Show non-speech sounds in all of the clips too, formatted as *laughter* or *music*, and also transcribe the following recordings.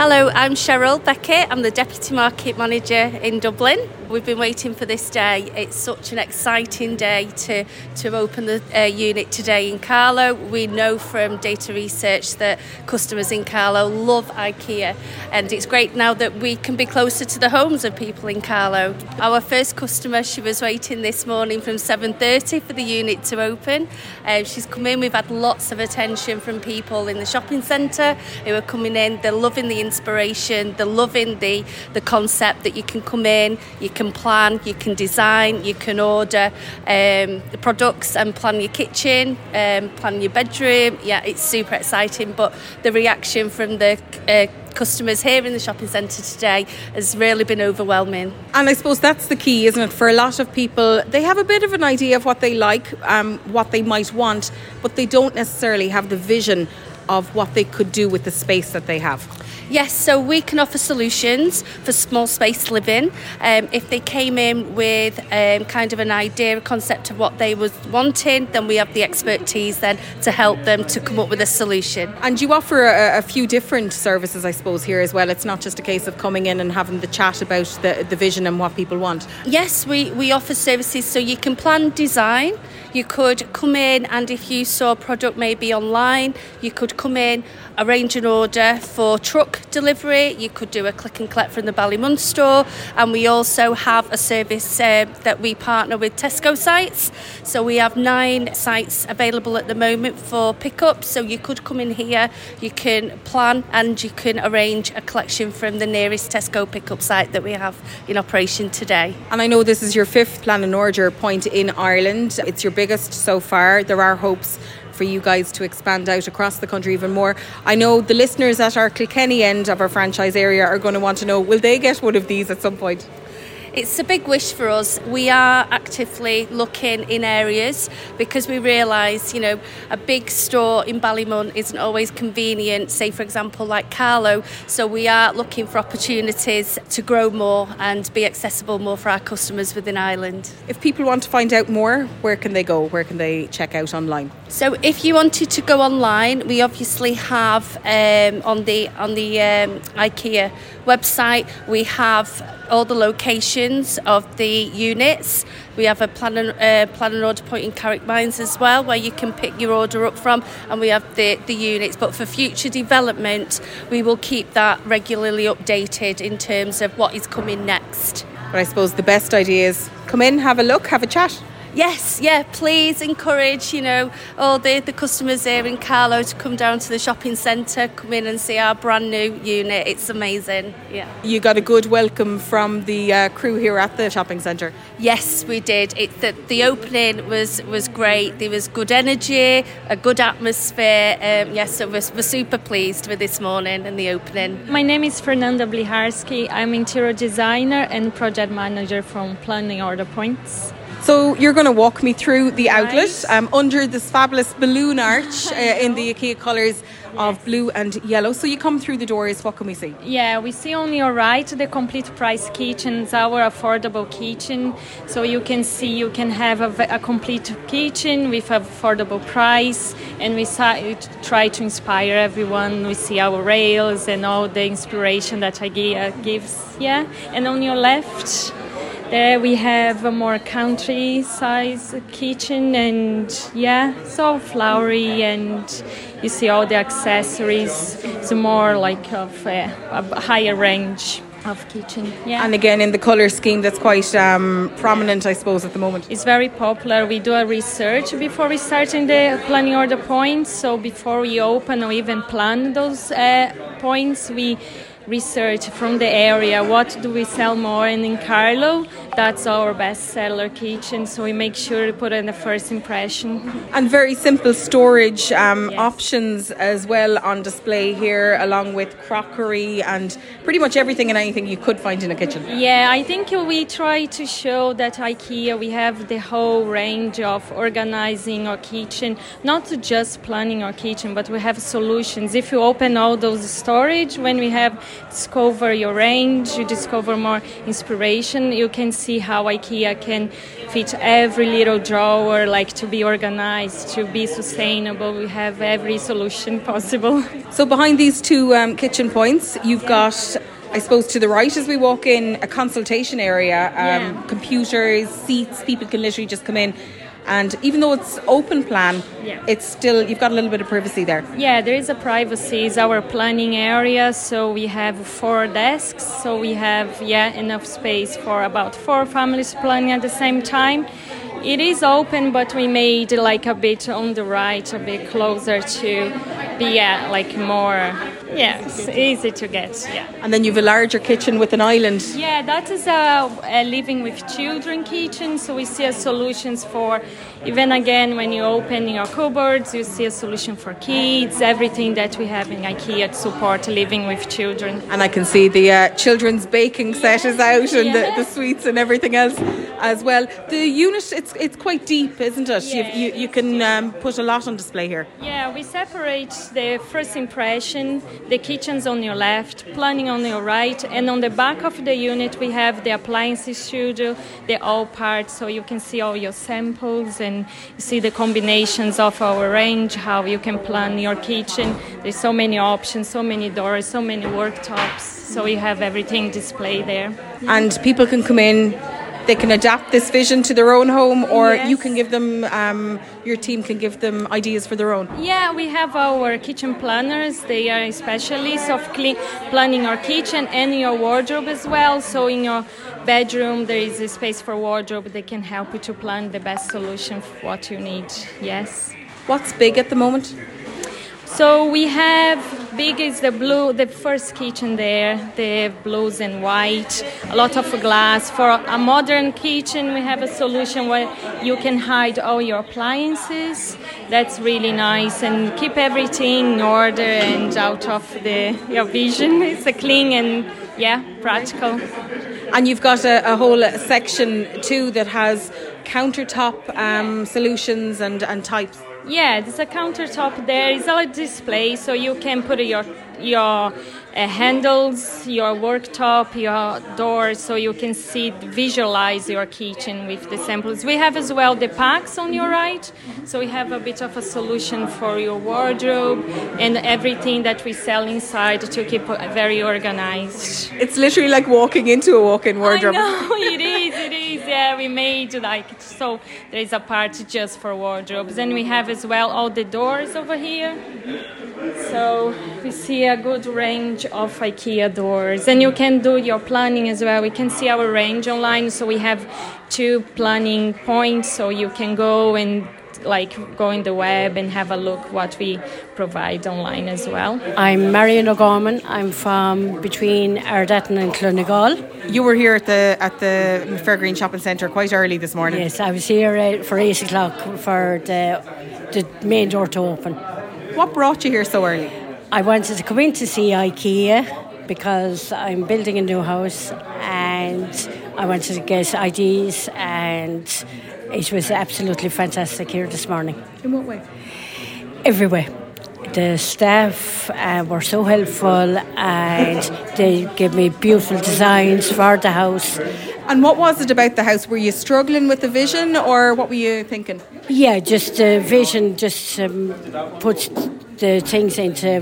Hello, I'm Cheryl Beckett. I'm the Deputy Market Manager in Dublin. We've been waiting for this day. It's such an exciting day to, to open the uh, unit today in Carlow. We know from data research that customers in Carlow love IKEA and it's great now that we can be closer to the homes of people in Carlow. Our first customer, she was waiting this morning from 7.30 for the unit to open. Uh, she's come in, we've had lots of attention from people in the shopping centre who are coming in. They're loving the inspiration, they're loving the, the concept that you can come in, you can plan, you can design, you can order um, the products and plan your kitchen, um, plan your bedroom. Yeah, it's super exciting. But the reaction from the uh, customers here in the shopping centre today has really been overwhelming. And I suppose that's the key, isn't it? For a lot of people, they have a bit of an idea of what they like, um, what they might want, but they don't necessarily have the vision of what they could do with the space that they have. Yes, so we can offer solutions for small space living. Um, if they came in with um, kind of an idea, a concept of what they was wanting, then we have the expertise then to help them to come up with a solution. And you offer a, a few different services, I suppose, here as well. It's not just a case of coming in and having the chat about the, the vision and what people want. Yes, we, we offer services so you can plan design. You could come in and if you saw a product maybe online, you could come in, arrange an order for truck delivery. You could do a click and collect from the Ballymun store. And we also have a service uh, that we partner with Tesco sites. So we have nine sites available at the moment for pickup. So you could come in here, you can plan and you can arrange a collection from the nearest Tesco pickup site that we have in operation today. And I know this is your fifth plan and order point in Ireland. It's your biggest so far. There are hopes for you guys to expand out across the country even more. I know the listeners at our Kilkenny end of our franchise area are going to want to know will they get one of these at some point? It's a big wish for us. We are actively looking in areas because we realise, you know, a big store in Ballymun isn't always convenient, say, for example, like Carlow. So we are looking for opportunities to grow more and be accessible more for our customers within Ireland. If people want to find out more, where can they go? Where can they check out online? So if you wanted to go online, we obviously have um, on the on the um, IKEA website, we have all the locations of the units. We have a plan and, uh, plan and order point in Carrickmines as well, where you can pick your order up from, and we have the, the units. But for future development, we will keep that regularly updated in terms of what is coming next. But I suppose the best idea is come in, have a look, have a chat yes, yeah, please encourage, you know, all the, the customers here in Carlow to come down to the shopping centre, come in and see our brand new unit. It's amazing. Yeah. You got a good welcome from the uh, crew here at the shopping centre. Yes, we did. It the, the opening was was great. There was good energy, a good atmosphere. Um, yes, so we're, we're super pleased with this morning and the opening. My name is Fernanda Bliharski. I'm interior designer and project manager from Planning Order Points. So you're going to walk me through the outlet um, under this fabulous balloon arch *laughs* uh, in the IKEA colours of blue and yellow. So you come through the doors, what can we see? Yeah, we see on your right the complete price kitchens, our affordable kitchen. So you can see you can have a, a complete kitchen with affordable price, and we try to inspire everyone. We see our rails and all the inspiration that IKEA gives. Yeah, and on your left there we have a more country size kitchen and yeah, so flowery and you see all the accessories. It's more like of a, a higher range of kitchen. Yeah. And again, in the color scheme, that's quite um, prominent, I suppose, at the moment. It's very popular. We do a research before we start in the planning order points. So before we open or even plan those uh, points, we research from the area what do we sell more and in Carlow that's our best seller kitchen so we make sure to put in the first impression and very simple storage um, yes. options as well on display here along with crockery and pretty much everything and anything you could find in a kitchen yeah I think we try to show that IKEA we have the whole range of organizing our kitchen not just planning our kitchen but we have solutions if you open all those storage when we have discover your range, you discover more inspiration. You can see how IKEA can fit every little drawer, like to be organized, to be sustainable. We have every solution *laughs* possible. So behind these two um, kitchen points, you've got. I suppose to the right as we walk in, a consultation area, um, Yeah. computers, seats, people can literally just come in. And even though it's open plan, Yeah. it's still, you've got a little bit of privacy there. Yeah, there is a privacy. It's our planning area, so we have four desks. So we have yeah enough space for about four families planning at the same time. It is open, but we made like a bit on the right, a bit closer to be yeah like more yeah it's easy to get yeah. And then you've a larger kitchen with an island. Yeah, that is a, a living with children kitchen. So we see a solutions for even again when you open your cupboards, you see a solution for kids. Everything that we have in IKEA to support living with children. And I can see the uh, children's baking set is out and the, the sweets and everything else as well. The unit, it's it's quite deep, isn't it? Yeah, you, you, you can um, put a lot on display here. Yeah, we separate the first impression, the kitchen's on your left, planning on your right, and on the back of the unit we have the appliances studio, the all parts, so you can see all your samples and see the combinations of our range, how you can plan your kitchen. There's so many options, so many doors, so many worktops, so you have everything displayed there. And people can come in, they can adapt this vision to their own home, or Yes. you can give them, um, your team can give them ideas for their own. Yeah, we have our kitchen planners. They are specialists of clean, planning our kitchen and your wardrobe as well. So in your bedroom, there is a space for wardrobe. They can help you to plan the best solution for what you need. Yes. What's big at the moment? So we have big is the blue, the first kitchen there, the blues and white, a lot of glass. For a modern kitchen, we have a solution where you can hide all your appliances. That's really nice and keep everything in order and out of the your vision. *laughs* It's a clean and yeah, practical. And you've got a, a whole section too that has countertop um, solutions and, and types. Yeah, there's a countertop there. It's all a display, so you can put your your uh, handles, your worktop, your doors, so you can see, visualize your kitchen with the samples. We have as well the packs on your right, so we have a bit of a solution for your wardrobe and everything that we sell inside to keep very organized. It's literally like walking into a walk-in wardrobe. I know it is. Yeah, we made like so. There is a part just for wardrobes, and we have as well all the doors over here. So we see a good range of IKEA doors, and you can do your planning as well. We can see our range online, so we have two planning points, so you can go and like go in the web and have a look what we provide online as well. I'm Marion O'Gorman. I'm from between Ardattin and Clonegal. You were here at the at the Fairgreen Shopping Centre quite early this morning. Yes, I was here uh, for eight o'clock for the the main door to open. What brought you here so early? I wanted to come in to see IKEA because I'm building a new house and I wanted to get ideas and it was absolutely fantastic here this morning. In what way? everywhere. The staff uh, were so helpful and they gave me beautiful designs for the house. And what was it about the house? Were you struggling with the vision, or what were you thinking? Yeah, just the vision just um, puts the things into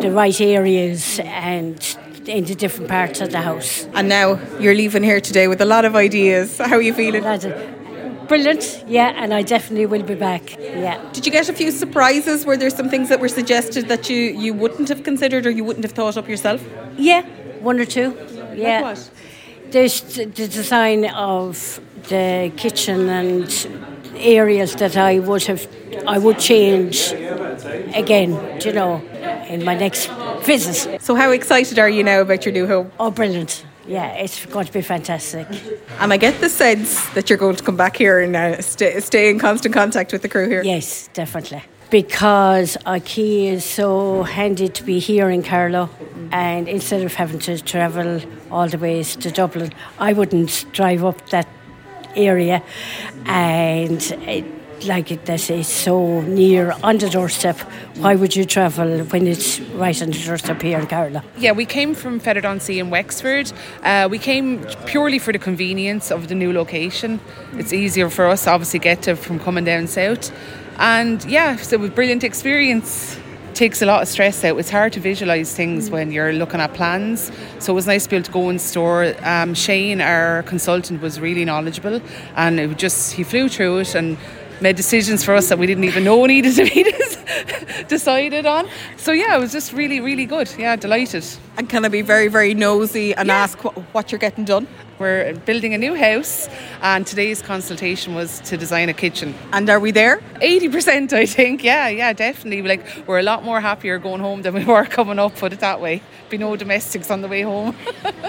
the right areas and into different parts of the house. And now you're leaving here today with a lot of ideas. How are you feeling? Brilliant, yeah, and I definitely will be back. Yeah. Did you get a few surprises? Were there some things that were suggested that you, you wouldn't have considered or you wouldn't have thought up yourself? Yeah, one or two. Yeah. what? There's the design of the kitchen and areas that I would have, I would change again, do you know, in my next visit. So, how excited are you now about your new home? Oh, brilliant. Yeah, it's going to be fantastic. And I get the sense that you're going to come back here and uh, stay, stay in constant contact with the crew here. Yes, definitely. Because IKEA is so handy to be here in Carlow, and instead of having to travel all the ways to Dublin, I wouldn't drive up that area, and it, like it that is so near on the doorstep. Why would you travel when it's right on the doorstep here in Carlow? Yeah, we came from Featherdon in Wexford. Uh, we came purely for the convenience of the new location. It's easier for us, obviously, get to from coming down south. And yeah, so it was a brilliant experience takes a lot of stress out. It's hard to visualize things when you're looking at plans. So it was nice to be able to go in store. Um, Shane, our consultant, was really knowledgeable, and it just he flew through it and made decisions for us that we didn't even know needed to be *laughs* decided on. So yeah, it was just really, really good. Yeah, delighted. And can I be very, very nosy and Yeah. ask what, what you're getting done? We're building a new house, and today's consultation was to design a kitchen. And are we there? 80%, I think. Yeah, yeah, definitely. Like, we're a lot more happier going home than we *laughs* were coming up, put it that way. Be no domestics on the way home. *laughs*